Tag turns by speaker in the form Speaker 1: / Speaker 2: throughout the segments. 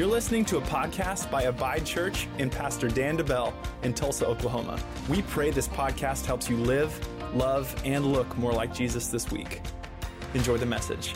Speaker 1: You're listening to a podcast by Abide Church and Pastor Dan DeBell in Tulsa, Oklahoma. We pray this podcast helps you live, love, and look more like Jesus this week. Enjoy the message.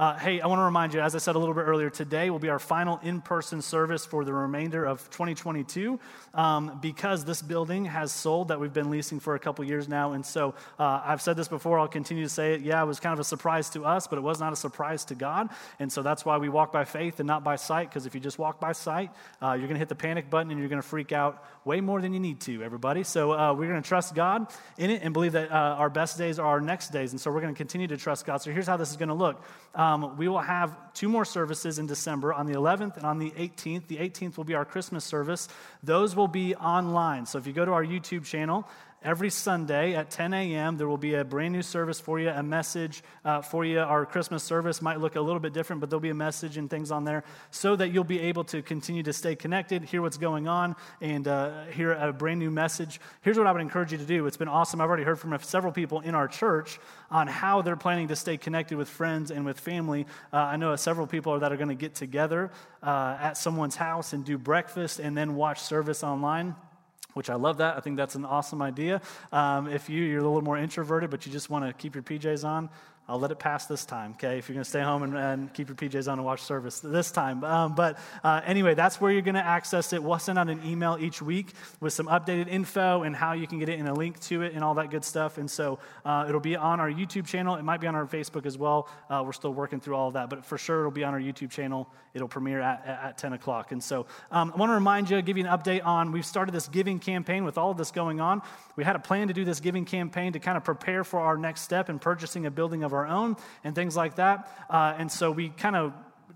Speaker 2: Uh, hey, I want to remind you, as I said a little bit earlier, today will be our final in person service for the remainder of 2022 um, because this building has sold that we've been leasing for a couple years now. And so uh, I've said this before, I'll continue to say it. Yeah, it was kind of a surprise to us, but it was not a surprise to God. And so that's why we walk by faith and not by sight because if you just walk by sight, uh, you're going to hit the panic button and you're going to freak out way more than you need to, everybody. So uh, we're going to trust God in it and believe that uh, our best days are our next days. And so we're going to continue to trust God. So here's how this is going to look um, we will have two more services in December on the 11th and on the 18th. The 18th will be our Christmas service, those will be online. So if you go to our YouTube channel, Every Sunday at 10 a.m., there will be a brand new service for you, a message uh, for you. Our Christmas service might look a little bit different, but there'll be a message and things on there so that you'll be able to continue to stay connected, hear what's going on, and uh, hear a brand new message. Here's what I would encourage you to do it's been awesome. I've already heard from several people in our church on how they're planning to stay connected with friends and with family. Uh, I know several people that are going to get together uh, at someone's house and do breakfast and then watch service online which I love that. I think that's an awesome idea. Um, if you, you're a little more introverted, but you just want to keep your PJs on, I'll let it pass this time, okay? If you're going to stay home and, and, keep your PJs on and watch service this time. Um, but uh, anyway, that's where you're going to access it. We'll send out an email each week with some updated info and how you can get it and a link to it and all that good stuff. And so uh, it'll be on our YouTube channel. It might be on our Facebook as well. Uh, we're still working through all of that, but for sure it'll be on our YouTube channel. It'll premiere at, at 10 o'clock. And so um, I want to remind you, give you an update on we've started this giving campaign with all of this going on. We had a plan to do this giving campaign to kind of prepare for our next step in purchasing a building of our our own and things like that. Uh, and so we kind of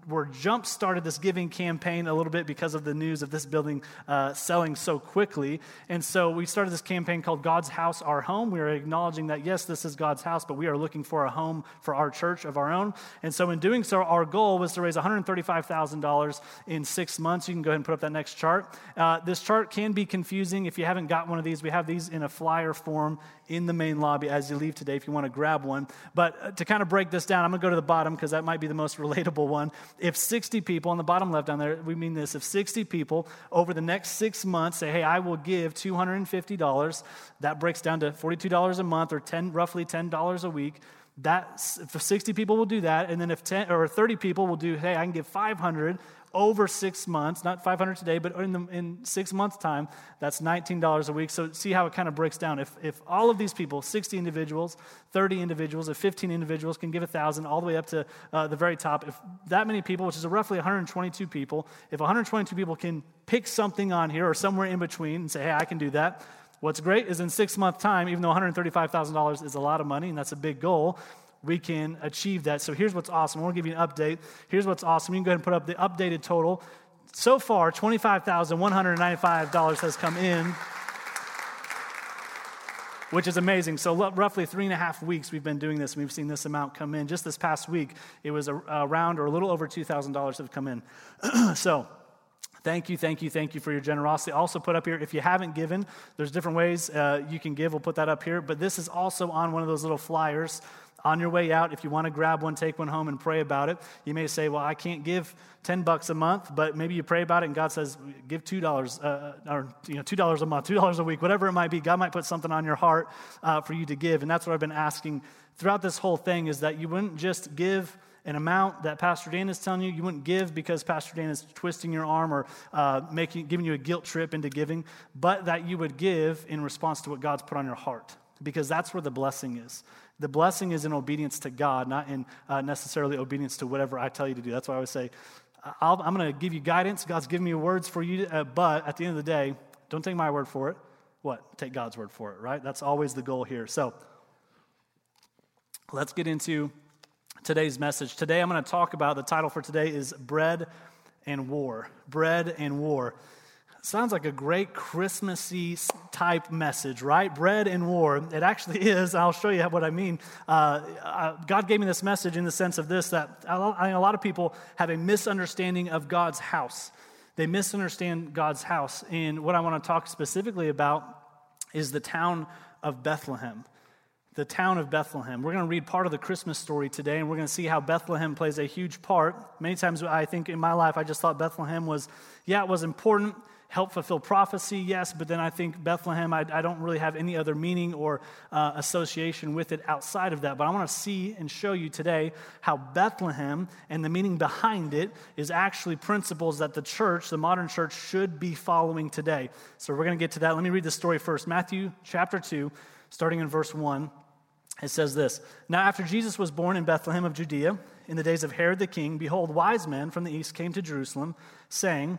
Speaker 2: were jump started this giving campaign a little bit because of the news of this building uh, selling so quickly. And so we started this campaign called God's House, Our Home. We are acknowledging that, yes, this is God's house, but we are looking for a home for our church of our own. And so in doing so, our goal was to raise $135,000 in six months. You can go ahead and put up that next chart. Uh, this chart can be confusing. If you haven't got one of these, we have these in a flyer form in the main lobby as you leave today if you want to grab one. But uh, to kind of break this down, I'm going to go to the bottom because that might be the most relatable one. If 60 people, on the bottom left down there, we mean this if 60 people over the next six months say, hey, I will give $250, that breaks down to $42 a month or 10, roughly $10 a week that if 60 people will do that and then if 10 or 30 people will do hey i can give 500 over six months, not 500 today, but in, the, in six months' time, that's $19 a week. So see how it kind of breaks down. If, if all of these people, 60 individuals, 30 individuals, if 15 individuals can give 1,000 all the way up to uh, the very top, if that many people, which is roughly 122 people, if 122 people can pick something on here or somewhere in between and say, hey, I can do that, What's great is in six month time, even though $135,000 is a lot of money and that's a big goal, we can achieve that. So here's what's awesome. I want to give you an update. Here's what's awesome. You can go ahead and put up the updated total. So far, $25,195 has come in which is amazing. So, lo- roughly three and a half weeks we've been doing this, and we've seen this amount come in. Just this past week, it was a, around or a little over $2,000 have come in. so, Thank you, thank you, thank you for your generosity. Also, put up here if you haven't given, there's different ways uh, you can give. We'll put that up here. But this is also on one of those little flyers on your way out, if you want to grab one, take one home and pray about it. You may say, Well, I can't give 10 bucks a month, but maybe you pray about it and God says, Give $2 uh, uh, or you know, $2 a month, $2 a week, whatever it might be. God might put something on your heart uh, for you to give. And that's what I've been asking throughout this whole thing is that you wouldn't just give an amount that Pastor Dan is telling you you wouldn't give because Pastor Dan is twisting your arm or uh, making, giving you a guilt trip into giving, but that you would give in response to what God's put on your heart because that's where the blessing is. The blessing is in obedience to God, not in uh, necessarily obedience to whatever I tell you to do. That's why I would say, i am going to give you guidance. God's giving me words for you, uh, but at the end of the day, don't take my word for it. What? Take God's word for it, right? That's always the goal here. So let's get into today's message. Today, I'm going to talk about the title for today is Bread and War. Bread and War. Sounds like a great Christmassy type message, right? Bread and war. It actually is. I'll show you what I mean. Uh, uh, God gave me this message in the sense of this that I think a lot of people have a misunderstanding of God's house. They misunderstand God's house. And what I want to talk specifically about is the town of Bethlehem the town of Bethlehem. We're going to read part of the Christmas story today, and we're going to see how Bethlehem plays a huge part. Many times, I think in my life, I just thought Bethlehem was, yeah, it was important help fulfill prophecy, yes, but then I think Bethlehem, I, I don't really have any other meaning or uh, association with it outside of that. But I want to see and show you today how Bethlehem and the meaning behind it is actually principles that the church, the modern church, should be following today. So we're going to get to that. Let me read the story first Matthew chapter 2, starting in verse 1. It says this Now, after Jesus was born in Bethlehem of Judea, in the days of Herod the king, behold, wise men from the east came to Jerusalem, saying,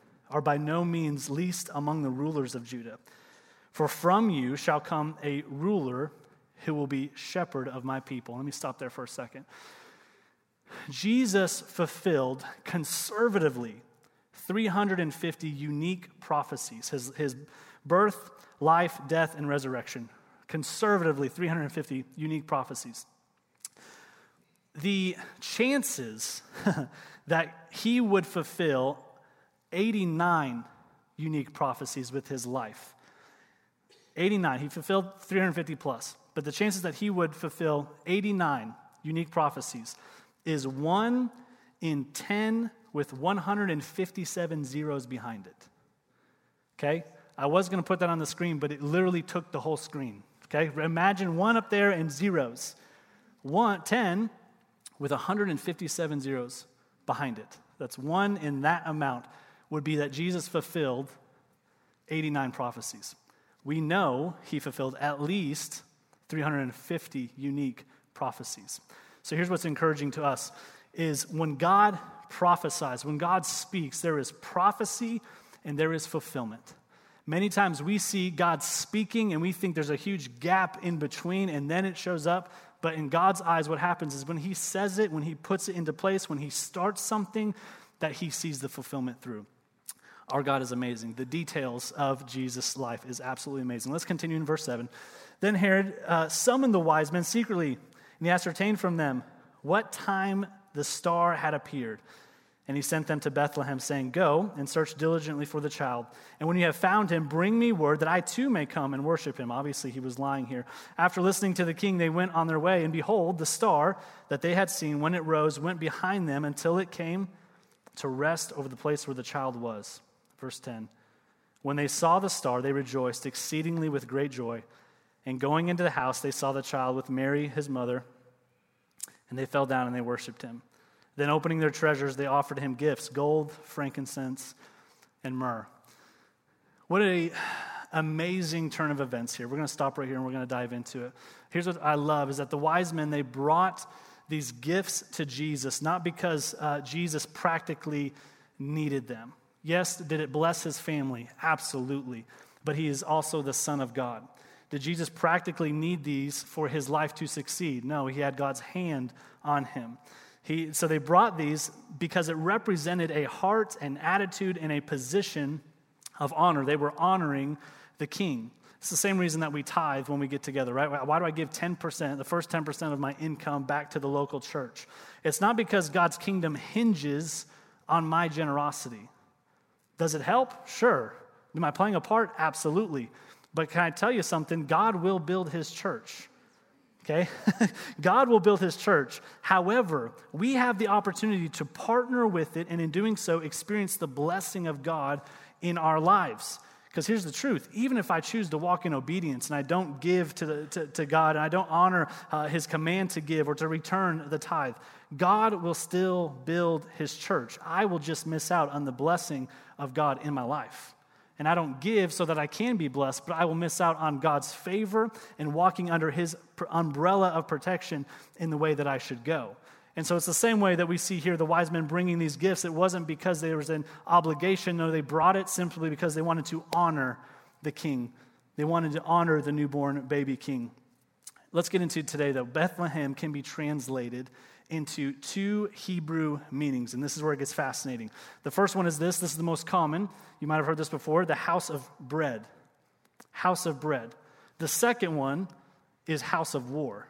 Speaker 2: are by no means least among the rulers of Judah. For from you shall come a ruler who will be shepherd of my people. Let me stop there for a second. Jesus fulfilled conservatively 350 unique prophecies his, his birth, life, death, and resurrection. Conservatively, 350 unique prophecies. The chances that he would fulfill 89 unique prophecies with his life. 89. He fulfilled 350 plus, but the chances that he would fulfill 89 unique prophecies is one in 10 with 157 zeros behind it. Okay? I was going to put that on the screen, but it literally took the whole screen. Okay? Imagine one up there and zeros. One, 10 with 157 zeros behind it. That's one in that amount would be that Jesus fulfilled 89 prophecies. We know he fulfilled at least 350 unique prophecies. So here's what's encouraging to us is when God prophesies, when God speaks, there is prophecy and there is fulfillment. Many times we see God speaking and we think there's a huge gap in between and then it shows up. But in God's eyes, what happens is when He says it, when He puts it into place, when He starts something, that He sees the fulfillment through. Our God is amazing. The details of Jesus' life is absolutely amazing. Let's continue in verse 7. Then Herod uh, summoned the wise men secretly, and he ascertained from them what time the star had appeared. And he sent them to Bethlehem, saying, Go and search diligently for the child. And when you have found him, bring me word that I too may come and worship him. Obviously, he was lying here. After listening to the king, they went on their way. And behold, the star that they had seen when it rose went behind them until it came to rest over the place where the child was. Verse 10 When they saw the star, they rejoiced exceedingly with great joy. And going into the house, they saw the child with Mary, his mother, and they fell down and they worshiped him. Then, opening their treasures, they offered him gifts gold, frankincense, and myrrh. What a amazing turn of events here. We're going to stop right here and we're going to dive into it. Here's what I love is that the wise men, they brought these gifts to Jesus, not because uh, Jesus practically needed them. Yes, did it bless his family? Absolutely. But he is also the Son of God. Did Jesus practically need these for his life to succeed? No, he had God's hand on him. He, so they brought these because it represented a heart, an attitude, and a position of honor. They were honoring the king. It's the same reason that we tithe when we get together, right? Why do I give 10%, the first 10% of my income back to the local church? It's not because God's kingdom hinges on my generosity. Does it help? Sure. Am I playing a part? Absolutely. But can I tell you something? God will build his church. Okay? God will build his church. However, we have the opportunity to partner with it and in doing so experience the blessing of God in our lives. Because here's the truth even if I choose to walk in obedience and I don't give to, the, to, to God and I don't honor uh, his command to give or to return the tithe, God will still build his church. I will just miss out on the blessing of God in my life. And I don't give so that I can be blessed, but I will miss out on God's favor and walking under his umbrella of protection in the way that I should go. And so it's the same way that we see here the wise men bringing these gifts. It wasn't because there was an obligation. No, they brought it simply because they wanted to honor the king. They wanted to honor the newborn baby king. Let's get into today, though. Bethlehem can be translated into two Hebrew meanings, and this is where it gets fascinating. The first one is this this is the most common. You might have heard this before the house of bread. House of bread. The second one is house of war.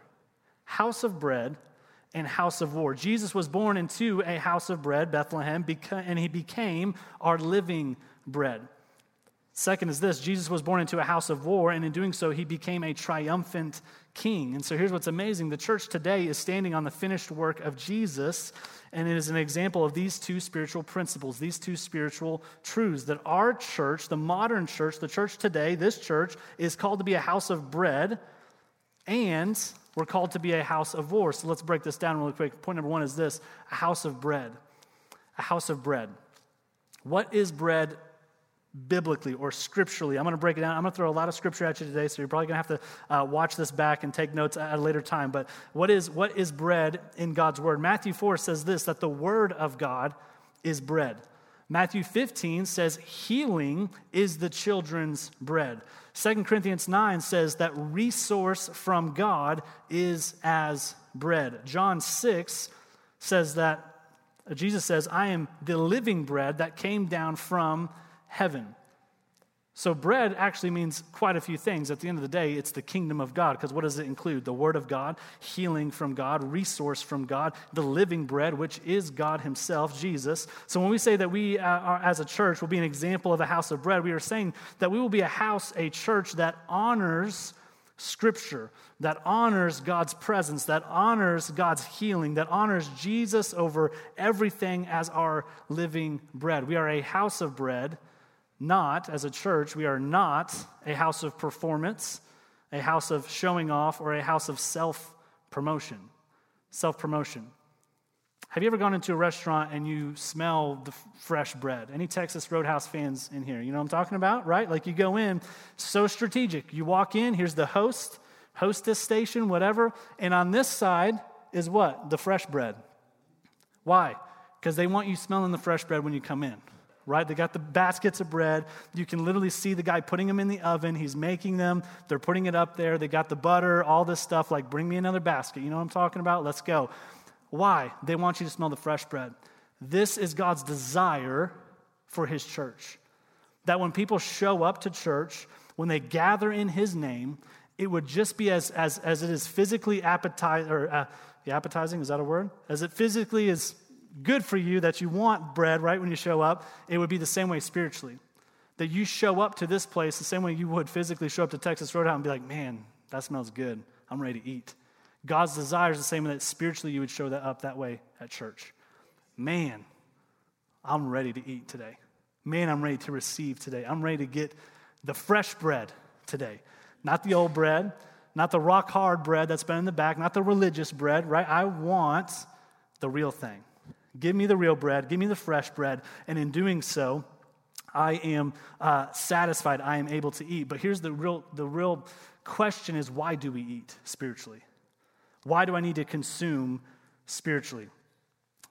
Speaker 2: House of bread and house of war. Jesus was born into a house of bread, Bethlehem, and he became our living bread. Second is this Jesus was born into a house of war, and in doing so, he became a triumphant king. And so here's what's amazing the church today is standing on the finished work of Jesus, and it is an example of these two spiritual principles, these two spiritual truths that our church, the modern church, the church today, this church, is called to be a house of bread, and we're called to be a house of war. So let's break this down really quick. Point number one is this a house of bread. A house of bread. What is bread biblically or scripturally. I'm going to break it down. I'm going to throw a lot of scripture at you today, so you're probably going to have to uh, watch this back and take notes at a later time. But what is, what is bread in God's word? Matthew 4 says this that the word of God is bread. Matthew 15 says healing is the children's bread. 2 Corinthians 9 says that resource from God is as bread. John 6 says that uh, Jesus says, I am the living bread that came down from heaven. So, bread actually means quite a few things. At the end of the day, it's the kingdom of God, because what does it include? The word of God, healing from God, resource from God, the living bread, which is God Himself, Jesus. So, when we say that we uh, are, as a church will be an example of a house of bread, we are saying that we will be a house, a church that honors Scripture, that honors God's presence, that honors God's healing, that honors Jesus over everything as our living bread. We are a house of bread not, as a church, we are not a house of performance, a house of showing off, or a house of self promotion. Self promotion. Have you ever gone into a restaurant and you smell the f- fresh bread? Any Texas Roadhouse fans in here? You know what I'm talking about, right? Like you go in, so strategic. You walk in, here's the host, hostess station, whatever, and on this side is what? The fresh bread. Why? Because they want you smelling the fresh bread when you come in right? They got the baskets of bread. You can literally see the guy putting them in the oven. He's making them. They're putting it up there. They got the butter, all this stuff. Like, bring me another basket. You know what I'm talking about? Let's go. Why? They want you to smell the fresh bread. This is God's desire for his church. That when people show up to church, when they gather in his name, it would just be as, as, as it is physically appetizing, or uh, appetizing, is that a word? As it physically is good for you that you want bread right when you show up, it would be the same way spiritually. That you show up to this place the same way you would physically show up to Texas Roadhouse and be like, man, that smells good. I'm ready to eat. God's desire is the same that spiritually you would show that up that way at church. Man, I'm ready to eat today. Man, I'm ready to receive today. I'm ready to get the fresh bread today, not the old bread, not the rock hard bread that's been in the back, not the religious bread, right? I want the real thing. Give me the real bread, give me the fresh bread. And in doing so, I am uh, satisfied, I am able to eat. But here's the real, the real question is why do we eat spiritually? Why do I need to consume spiritually?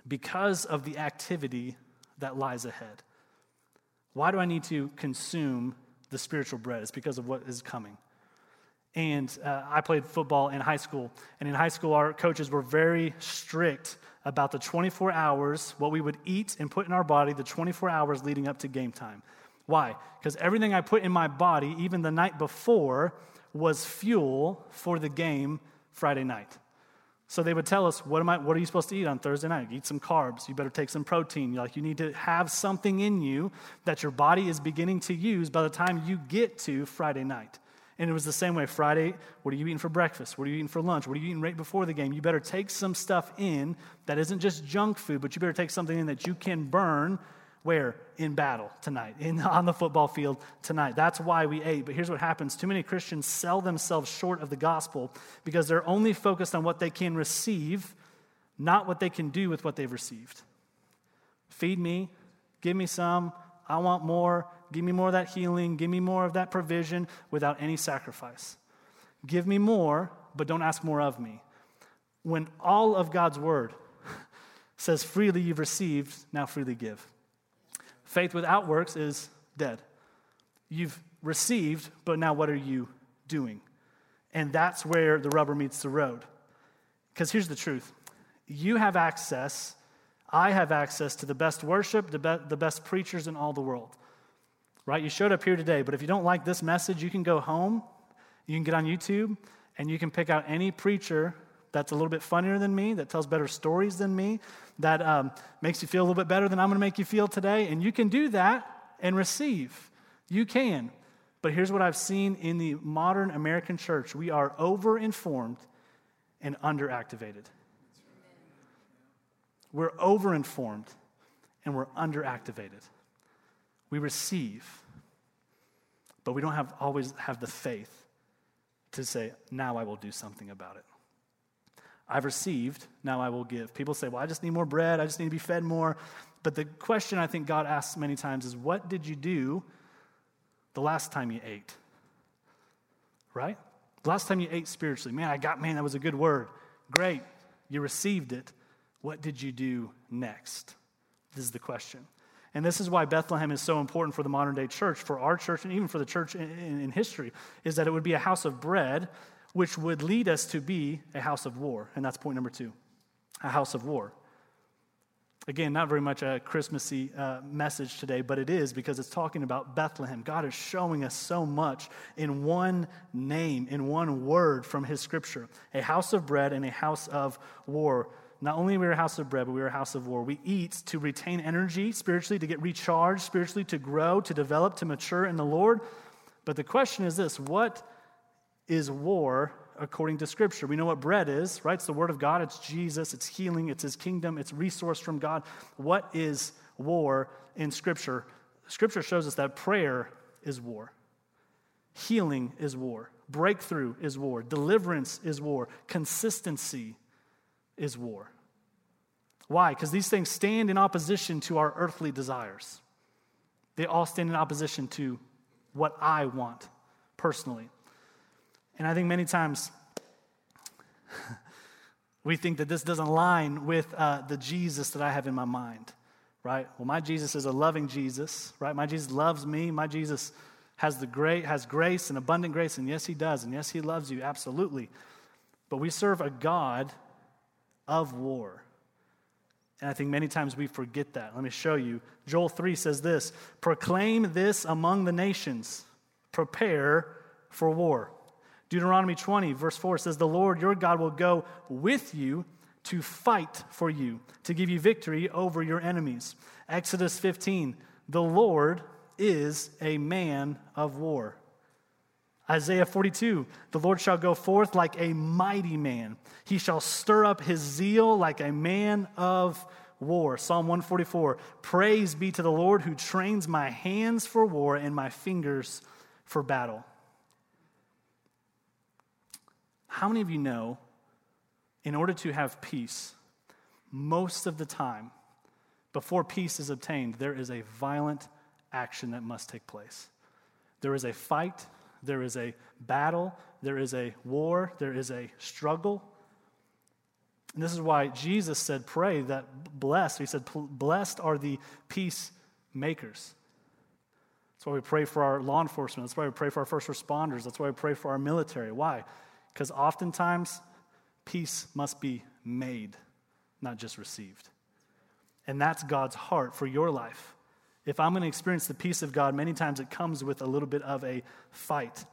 Speaker 2: Because of the activity that lies ahead. Why do I need to consume the spiritual bread? It's because of what is coming. And uh, I played football in high school. And in high school, our coaches were very strict about the 24 hours, what we would eat and put in our body the 24 hours leading up to game time. Why? Because everything I put in my body, even the night before, was fuel for the game Friday night. So they would tell us, what, am I, what are you supposed to eat on Thursday night? Eat some carbs. You better take some protein. Like you need to have something in you that your body is beginning to use by the time you get to Friday night. And it was the same way Friday, what are you eating for breakfast? What are you eating for lunch? What are you eating right before the game? You better take some stuff in that isn't just junk food, but you better take something in that you can burn where? In battle tonight, in, on the football field tonight. That's why we ate. But here's what happens too many Christians sell themselves short of the gospel because they're only focused on what they can receive, not what they can do with what they've received. Feed me, give me some, I want more. Give me more of that healing. Give me more of that provision without any sacrifice. Give me more, but don't ask more of me. When all of God's word says, freely you've received, now freely give. Faith without works is dead. You've received, but now what are you doing? And that's where the rubber meets the road. Because here's the truth you have access, I have access to the best worship, the, be- the best preachers in all the world right? You showed up here today, but if you don't like this message, you can go home, you can get on YouTube, and you can pick out any preacher that's a little bit funnier than me, that tells better stories than me, that um, makes you feel a little bit better than I'm going to make you feel today. And you can do that and receive. You can. But here's what I've seen in the modern American church we are overinformed and underactivated. We're overinformed and we're underactivated. We receive, but we don't have, always have the faith to say, now I will do something about it. I've received, now I will give. People say, well, I just need more bread, I just need to be fed more. But the question I think God asks many times is, what did you do the last time you ate? Right? The last time you ate spiritually, man, I got, man, that was a good word. Great, you received it. What did you do next? This is the question. And this is why Bethlehem is so important for the modern day church, for our church, and even for the church in, in, history, is that it would be a house of bread, which would lead us to be a house of war. And that's point number two a house of war. Again, not very much a Christmassy uh, message today, but it is because it's talking about Bethlehem. God is showing us so much in one name, in one word from his scripture a house of bread and a house of war. Not only are we a house of bread, but we are a house of war. We eat to retain energy spiritually, to get recharged spiritually, to grow, to develop, to mature in the Lord. But the question is this what is war according to Scripture? We know what bread is, right? It's the Word of God, it's Jesus, it's healing, it's His kingdom, it's resource from God. What is war in Scripture? Scripture shows us that prayer is war, healing is war, breakthrough is war, deliverance is war, consistency is war. Why? Because these things stand in opposition to our earthly desires. They all stand in opposition to what I want personally. And I think many times we think that this doesn't align with uh, the Jesus that I have in my mind, right? Well, my Jesus is a loving Jesus, right? My Jesus loves me. My Jesus has the great has grace and abundant grace, and yes, he does, and yes, he loves you absolutely. But we serve a God of war. And I think many times we forget that. Let me show you. Joel 3 says this Proclaim this among the nations, prepare for war. Deuteronomy 20, verse 4 says, The Lord your God will go with you to fight for you, to give you victory over your enemies. Exodus 15, the Lord is a man of war. Isaiah 42, the Lord shall go forth like a mighty man. He shall stir up his zeal like a man of war. Psalm 144, praise be to the Lord who trains my hands for war and my fingers for battle. How many of you know, in order to have peace, most of the time, before peace is obtained, there is a violent action that must take place. There is a fight there is a battle, there is a war, there is a struggle. And this is why Jesus said, Pray that blessed. He said, Blessed are the peacemakers. That's why we pray for our law enforcement. That's why we pray for our first responders. That's why we pray for our military. Why? Because oftentimes, peace must be made, not just received. And that's God's heart for your life. If I'm going to experience the peace of God, many times it comes with a little bit of a fight.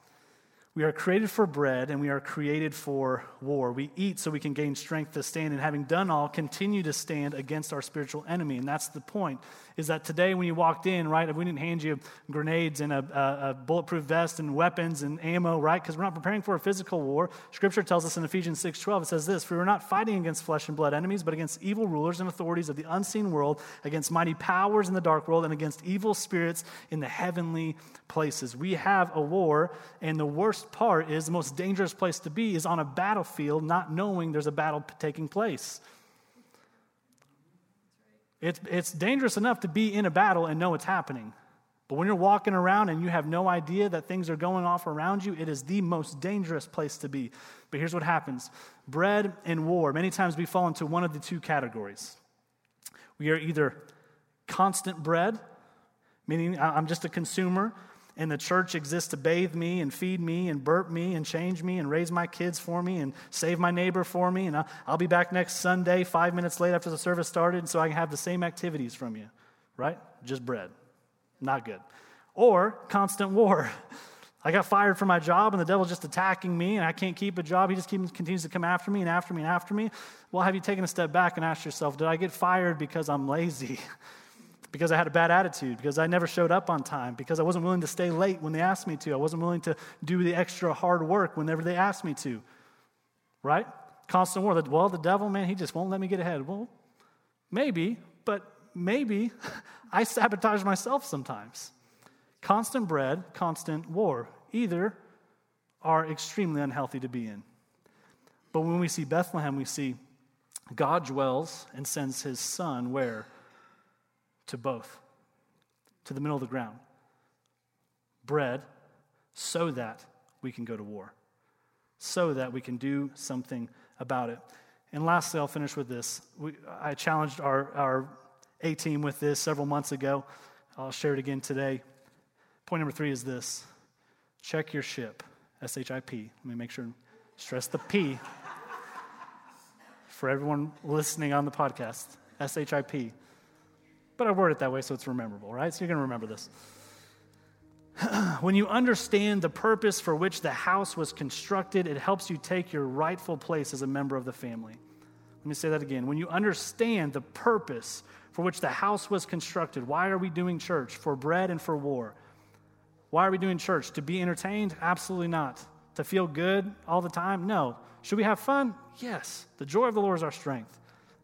Speaker 2: We are created for bread and we are created for war. We eat so we can gain strength to stand, and having done all, continue to stand against our spiritual enemy. And that's the point is that today when you walked in, right, If we didn't hand you grenades and a, a, a bulletproof vest and weapons and ammo, right? Because we're not preparing for a physical war. Scripture tells us in Ephesians 6:12, it says this For we're not fighting against flesh and blood enemies, but against evil rulers and authorities of the unseen world, against mighty powers in the dark world, and against evil spirits in the heavenly places. We have a war, and the worst part is the most dangerous place to be is on a battlefield, not knowing there's a battle taking place. It's, it's dangerous enough to be in a battle and know it's happening. But when you're walking around and you have no idea that things are going off around you, it is the most dangerous place to be. But here's what happens bread and war, many times we fall into one of the two categories. We are either constant bread, meaning I'm just a consumer, and the church exists to bathe me and feed me and burp me and change me and raise my kids for me and save my neighbor for me. And I'll, be back next Sunday, five minutes late after the service started, so I can have the same activities from you, right? Just bread. Not good. Or constant war. I got fired from my job and the devil's just attacking me and I can't keep a job. He just keeps, continues to come after me and after me and after me. Well, have you taken a step back and asked yourself, did I get fired because I'm lazy? because I had a bad attitude, because I never showed up on time, because I wasn't willing to stay late when they asked me to, I wasn't willing to do the extra hard work whenever they asked me to. Right? Constant war. well, the devil, man, he just won't let me get ahead. Well, maybe, but maybe I sabotage myself sometimes. Constant bread, constant war. Either are extremely unhealthy to be in. But when we see Bethlehem, we see God dwells and sends his son where? to both, to the middle of the ground. Bread so that we can go to war, so that we can do something about it. And lastly, I'll finish with this. We, I challenged our, our A team with this several months ago. I'll share it again today. Point number three is this check your ship, S H I P. Let me make sure, stress the P for everyone listening on the podcast, S H I P. But I word it that way so it's memorable, right? So you're going to remember this. when you understand the purpose for which the house was constructed, it helps you take your rightful place as a member of the family. Let me say that again. When you understand the purpose for which the house was constructed, why are we doing church? For bread and for war. Why are we doing church? To be entertained? Absolutely not. To feel good all the time? No. Should we have fun? Yes. The joy of the Lord is our strength.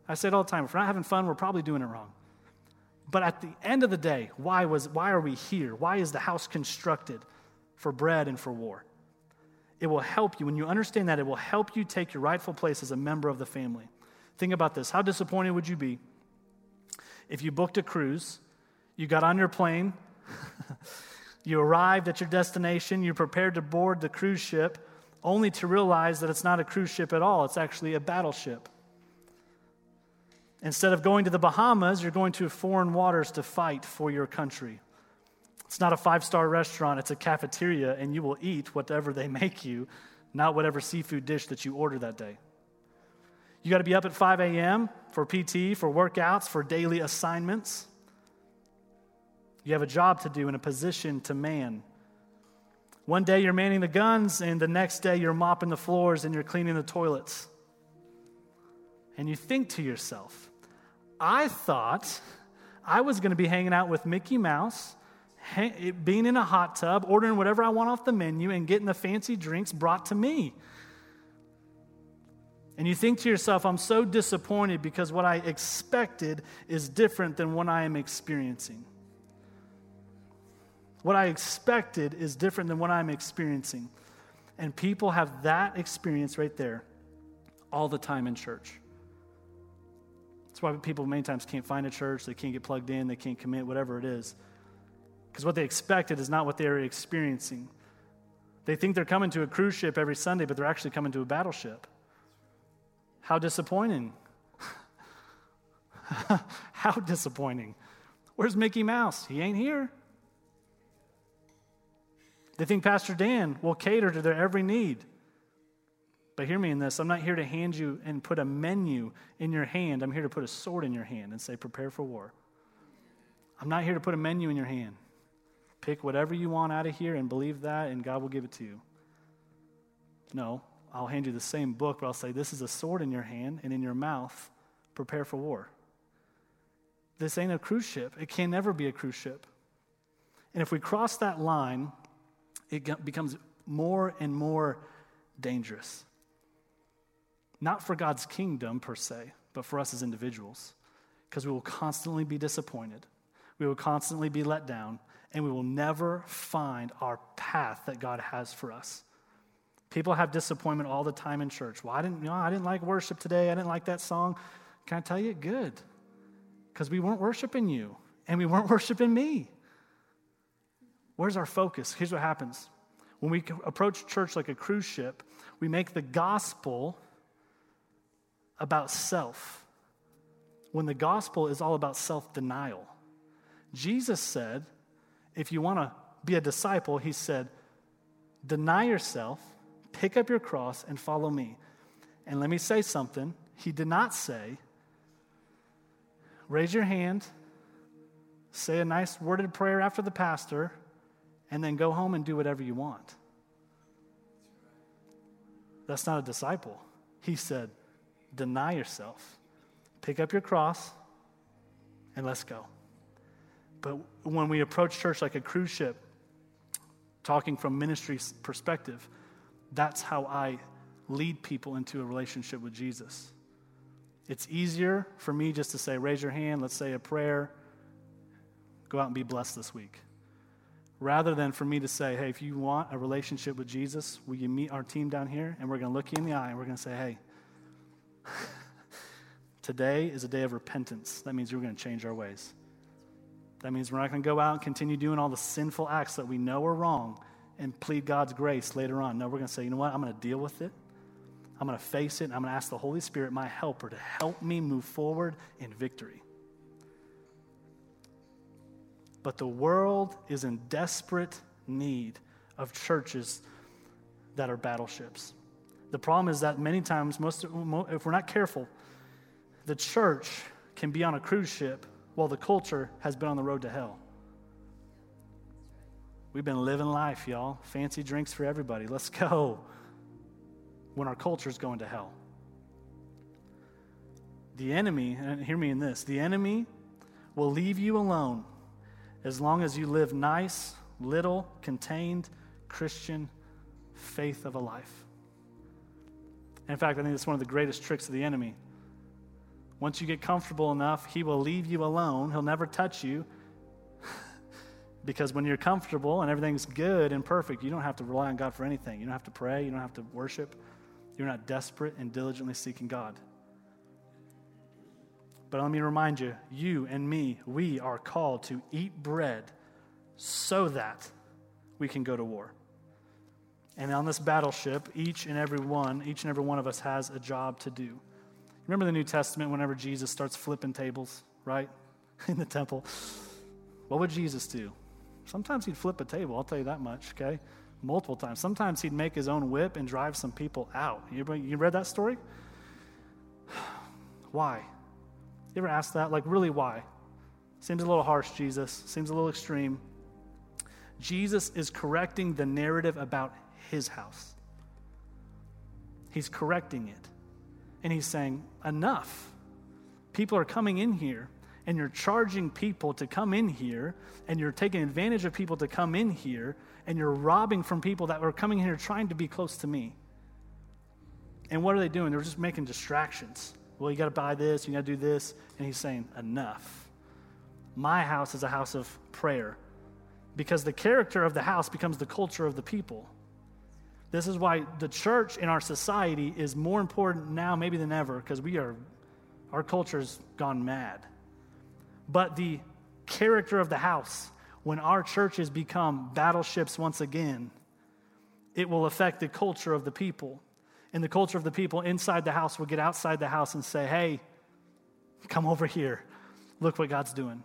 Speaker 2: I say it all the time. If we're not having fun, we're probably doing it wrong. But at the end of the day, why, was, why are we here? Why is the house constructed for bread and for war? It will help you. When you understand that, it will help you take your rightful place as a member of the family. Think about this. How disappointed would you be if you booked a cruise, you got on your plane, you arrived at your destination, you're prepared to board the cruise ship, only to realize that it's not a cruise ship at all, it's actually a battleship? Instead of going to the Bahamas, you're going to foreign waters to fight for your country. It's not a five star restaurant, it's a cafeteria, and you will eat whatever they make you, not whatever seafood dish that you order that day. You got to be up at 5 a.m. for PT, for workouts, for daily assignments. You have a job to do and a position to man. One day you're manning the guns, and the next day you're mopping the floors and you're cleaning the toilets. And you think to yourself, I thought I was going to be hanging out with Mickey Mouse, hang, being in a hot tub, ordering whatever I want off the menu, and getting the fancy drinks brought to me. And you think to yourself, I'm so disappointed because what I expected is different than what I am experiencing. What I expected is different than what I'm experiencing. And people have that experience right there all the time in church. That's why people many times can't find a church, they can't get plugged in, they can't commit, whatever it is. Because what they expected is not what they're experiencing. They think they're coming to a cruise ship every Sunday, but they're actually coming to a battleship. How disappointing. How disappointing. Where's Mickey Mouse? He ain't here. They think Pastor Dan will cater to their every need. But hear me in this I'm not here to hand you and put a menu in your hand. I'm here to put a sword in your hand and say, prepare for war. I'm not here to put a menu in your hand. Pick whatever you want out of here and believe that, and God will give it to you. No, I'll hand you the same book, but I'll say, This is a sword in your hand and in your mouth. Prepare for war. This ain't a cruise ship. It can never be a cruise ship. And if we cross that line, it becomes more and more dangerous not for God's kingdom per se, but for us as individuals, because we will constantly be disappointed, we will constantly be let down, and we will never find our path that God has for us. People have disappointment all the time in church. Well, I didn't, you know, I didn't like worship today. I didn't like that song. Can I tell you? Good. Because we weren't worshiping you and we weren't worshiping me. Where's our focus? Here's what happens. When we approach church like a cruise ship, we make the gospel about self when the gospel is all about self denial. Jesus said, if you want to be a disciple, he said, deny yourself, pick up your cross, and follow me. And let me say something. He did not say, raise your hand, say a nice worded prayer after the pastor, and then go home and do whatever you want. That's not a disciple. He said, deny yourself, pick up your cross, and let's go. But when we approach church like a cruise ship, talking from ministry perspective, that's how I lead people into a relationship with Jesus. It's easier for me just to say, raise your hand, let's say a prayer, go out and be blessed this week. Rather than for me to say, hey, if you want a relationship with Jesus, will you meet our team down here? And we're going to look you in the eye and we're going to say, hey, Today is a day of repentance. That means we're going to change our ways. That means we're not going to go out and continue doing all the sinful acts that we know are wrong and plead God's grace later on. No, we're going to say, you know what? I'm going to deal with it. I'm going to face it. I'm going to ask the Holy Spirit, my helper, to help me move forward in victory. But the world is in desperate need of churches that are battleships. The problem is that many times, most, if we're not careful, the church can be on a cruise ship while the culture has been on the road to hell. We've been living life, y'all. Fancy drinks for everybody. Let's go. When our culture's going to hell. The enemy, and hear me in this the enemy will leave you alone as long as you live nice, little, contained Christian faith of a life. In fact, I think it's one of the greatest tricks of the enemy. Once you get comfortable enough, he will leave you alone. He'll never touch you. because when you're comfortable and everything's good and perfect, you don't have to rely on God for anything. You don't have to pray. You don't have to worship. You're not desperate and diligently seeking God. But let me remind you you and me, we are called to eat bread so that we can go to war. And on this battleship, each and every one, each and every one of us has a job to do. Remember the New Testament whenever Jesus starts flipping tables, right? In the temple. What would Jesus do? Sometimes he'd flip a table, I'll tell you that much, okay? Multiple times. Sometimes he'd make his own whip and drive some people out. You, read that story? why? You ever ask that? Like, really, why? Seems a little harsh, Jesus. Seems a little extreme. Jesus is correcting the narrative about his house. He's correcting it. And he's saying, Enough. People are coming in here, and you're charging people to come in here, and you're taking advantage of people to come in here, and you're robbing from people that are coming here trying to be close to me. And what are they doing? They're just making distractions. Well, you got to buy this, you got to do this. And he's saying, Enough. My house is a house of prayer because the character of the house becomes the culture of the people. This is why the church in our society is more important now, maybe than ever, because we are, our culture's gone mad. But the character of the house, when our churches become battleships once again, it will affect the culture of the people. And the culture of the people inside the house will get outside the house and say, hey, come over here. Look what God's doing.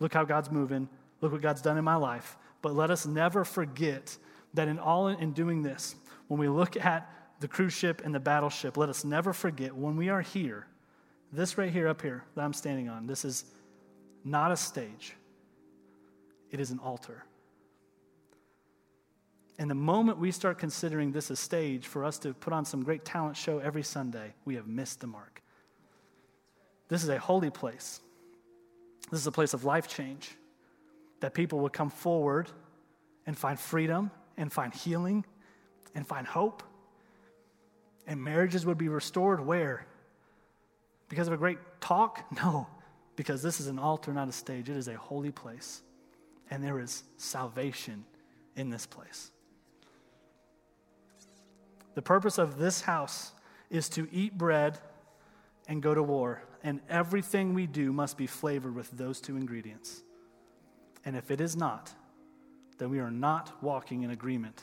Speaker 2: Look how God's moving. Look what God's done in my life. But let us never forget that in all in doing this, when we look at the cruise ship and the battleship, let us never forget when we are here, this right here, up here, that I'm standing on, this is not a stage, it is an altar. And the moment we start considering this a stage for us to put on some great talent show every Sunday, we have missed the mark. This is a holy place. This is a place of life change that people will come forward and find freedom and find healing and find hope. And marriages would be restored where? Because of a great talk? No, because this is an altar, not a stage. It is a holy place. And there is salvation in this place. The purpose of this house is to eat bread and go to war. And everything we do must be flavored with those two ingredients. And if it is not, then we are not walking in agreement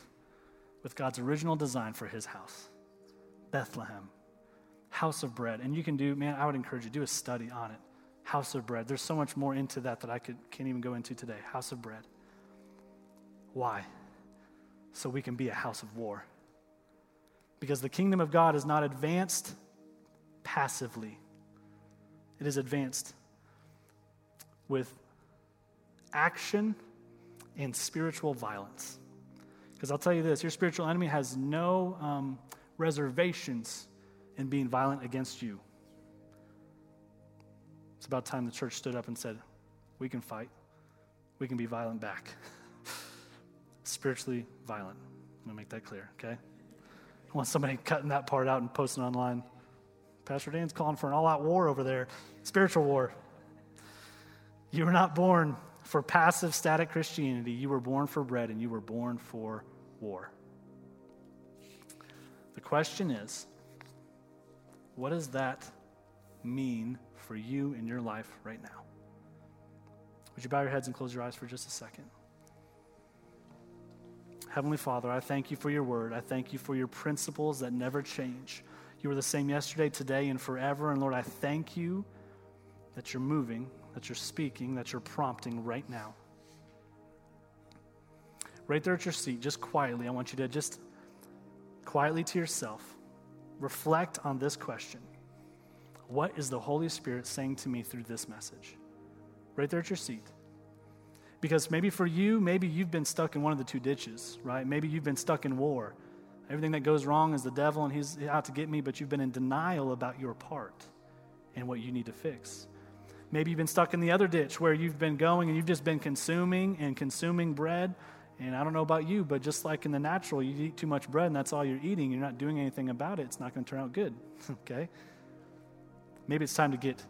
Speaker 2: with God's original design for his house Bethlehem, house of bread. And you can do, man, I would encourage you, do a study on it. House of bread. There's so much more into that that I could, can't even go into today. House of bread. Why? So we can be a house of war. Because the kingdom of God is not advanced passively, it is advanced with action and spiritual violence. Because I'll tell you this your spiritual enemy has no um, reservations in being violent against you. It's about time the church stood up and said, We can fight, we can be violent back. Spiritually violent. I'm going to make that clear, okay? I want somebody cutting that part out and posting online. Pastor Dan's calling for an all out war over there, spiritual war. You were not born for passive static Christianity, you were born for bread and you were born for war. The question is what does that mean for you in your life right now? Would you bow your heads and close your eyes for just a second? Heavenly Father, I thank you for your word. I thank you for your principles that never change. You were the same yesterday, today, and forever. And Lord, I thank you that you're moving that you're speaking, that you're prompting right now. Right there at your seat, just quietly, I want you to just quietly to yourself reflect on this question What is the Holy Spirit saying to me through this message? Right there at your seat. Because maybe for you, maybe you've been stuck in one of the two ditches, right? Maybe you've been stuck in war. Everything that goes wrong is the devil and he's out to get me, but you've been in denial about your part and what you need to fix. Maybe you've been stuck in the other ditch where you've been going and you've just been consuming and consuming bread. And I don't know about you, but just like in the natural, you eat too much bread and that's all you're eating. You're not doing anything about it. It's not going to turn out good. okay? Maybe it's time to get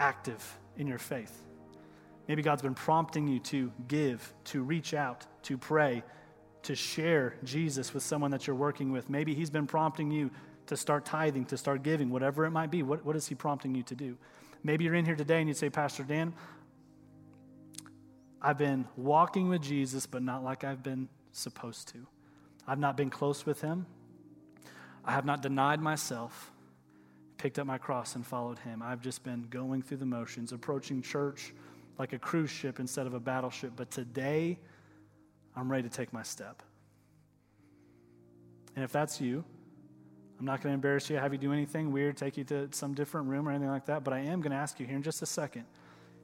Speaker 2: active in your faith. Maybe God's been prompting you to give, to reach out, to pray, to share Jesus with someone that you're working with. Maybe He's been prompting you to start tithing, to start giving, whatever it might be. What, what is He prompting you to do? Maybe you're in here today and you'd say, Pastor Dan, I've been walking with Jesus, but not like I've been supposed to. I've not been close with him. I have not denied myself, picked up my cross, and followed him. I've just been going through the motions, approaching church like a cruise ship instead of a battleship. But today, I'm ready to take my step. And if that's you, I'm not going to embarrass you, have you do anything weird, take you to some different room or anything like that, but I am going to ask you here in just a second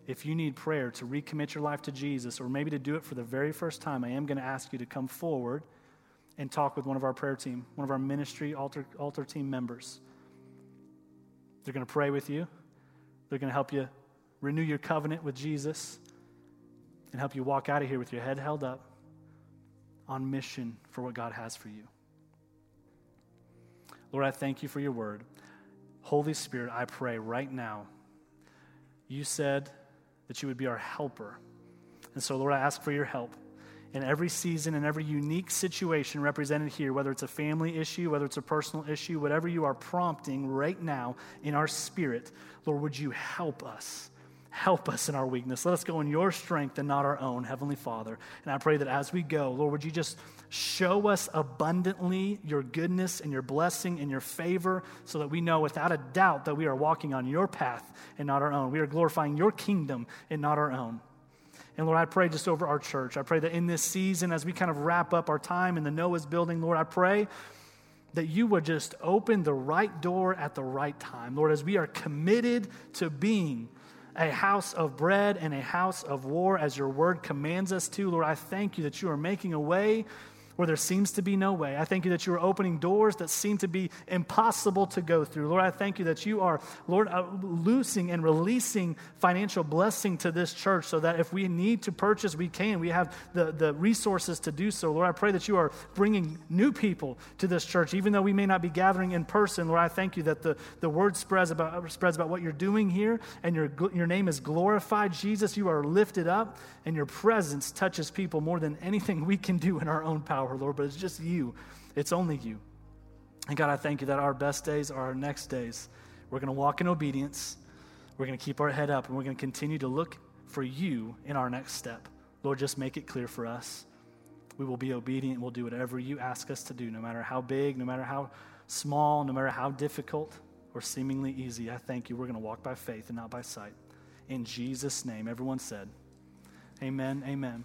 Speaker 2: if you need prayer to recommit your life to Jesus or maybe to do it for the very first time, I am going to ask you to come forward and talk with one of our prayer team, one of our ministry altar, altar team members. They're going to pray with you, they're going to help you renew your covenant with Jesus and help you walk out of here with your head held up on mission for what God has for you. Lord, I thank you for your word. Holy Spirit, I pray right now. You said that you would be our helper. And so, Lord, I ask for your help in every season, in every unique situation represented here, whether it's a family issue, whether it's a personal issue, whatever you are prompting right now in our spirit, Lord, would you help us? Help us in our weakness. Let us go in your strength and not our own, Heavenly Father. And I pray that as we go, Lord, would you just show us abundantly your goodness and your blessing and your favor so that we know without a doubt that we are walking on your path and not our own. We are glorifying your kingdom and not our own. And Lord, I pray just over our church. I pray that in this season, as we kind of wrap up our time in the Noah's building, Lord, I pray that you would just open the right door at the right time. Lord, as we are committed to being a house of bread and a house of war as your word commands us to. Lord, I thank you that you are making a way where there seems to be no way. I thank you that you are opening doors that seem to be impossible to go through. Lord, I thank you that you are, Lord, uh, loosing and releasing financial blessing to this church so that if we need to purchase, we can. We have the, the resources to do so. Lord, I pray that you are bringing new people to this church, even though we may not be gathering in person. Lord, I thank you that the, the word spreads about, spreads about what you're doing here and your, your name is glorified. Jesus, you are lifted up and your presence touches people more than anything we can do in our own power power, Lord, but it's just you. It's only you. And God, I thank you that our best days are our next days. We're going to walk in obedience. We're going to keep our head up, and we're going to continue to look for you in our next step. Lord, just make it clear for us. We will be obedient. We'll do whatever you ask us to do, no matter how big, no matter how small, no matter how difficult or seemingly easy. I thank you. We're going to walk by faith and not by sight. In Jesus' name, everyone said, Amen, amen.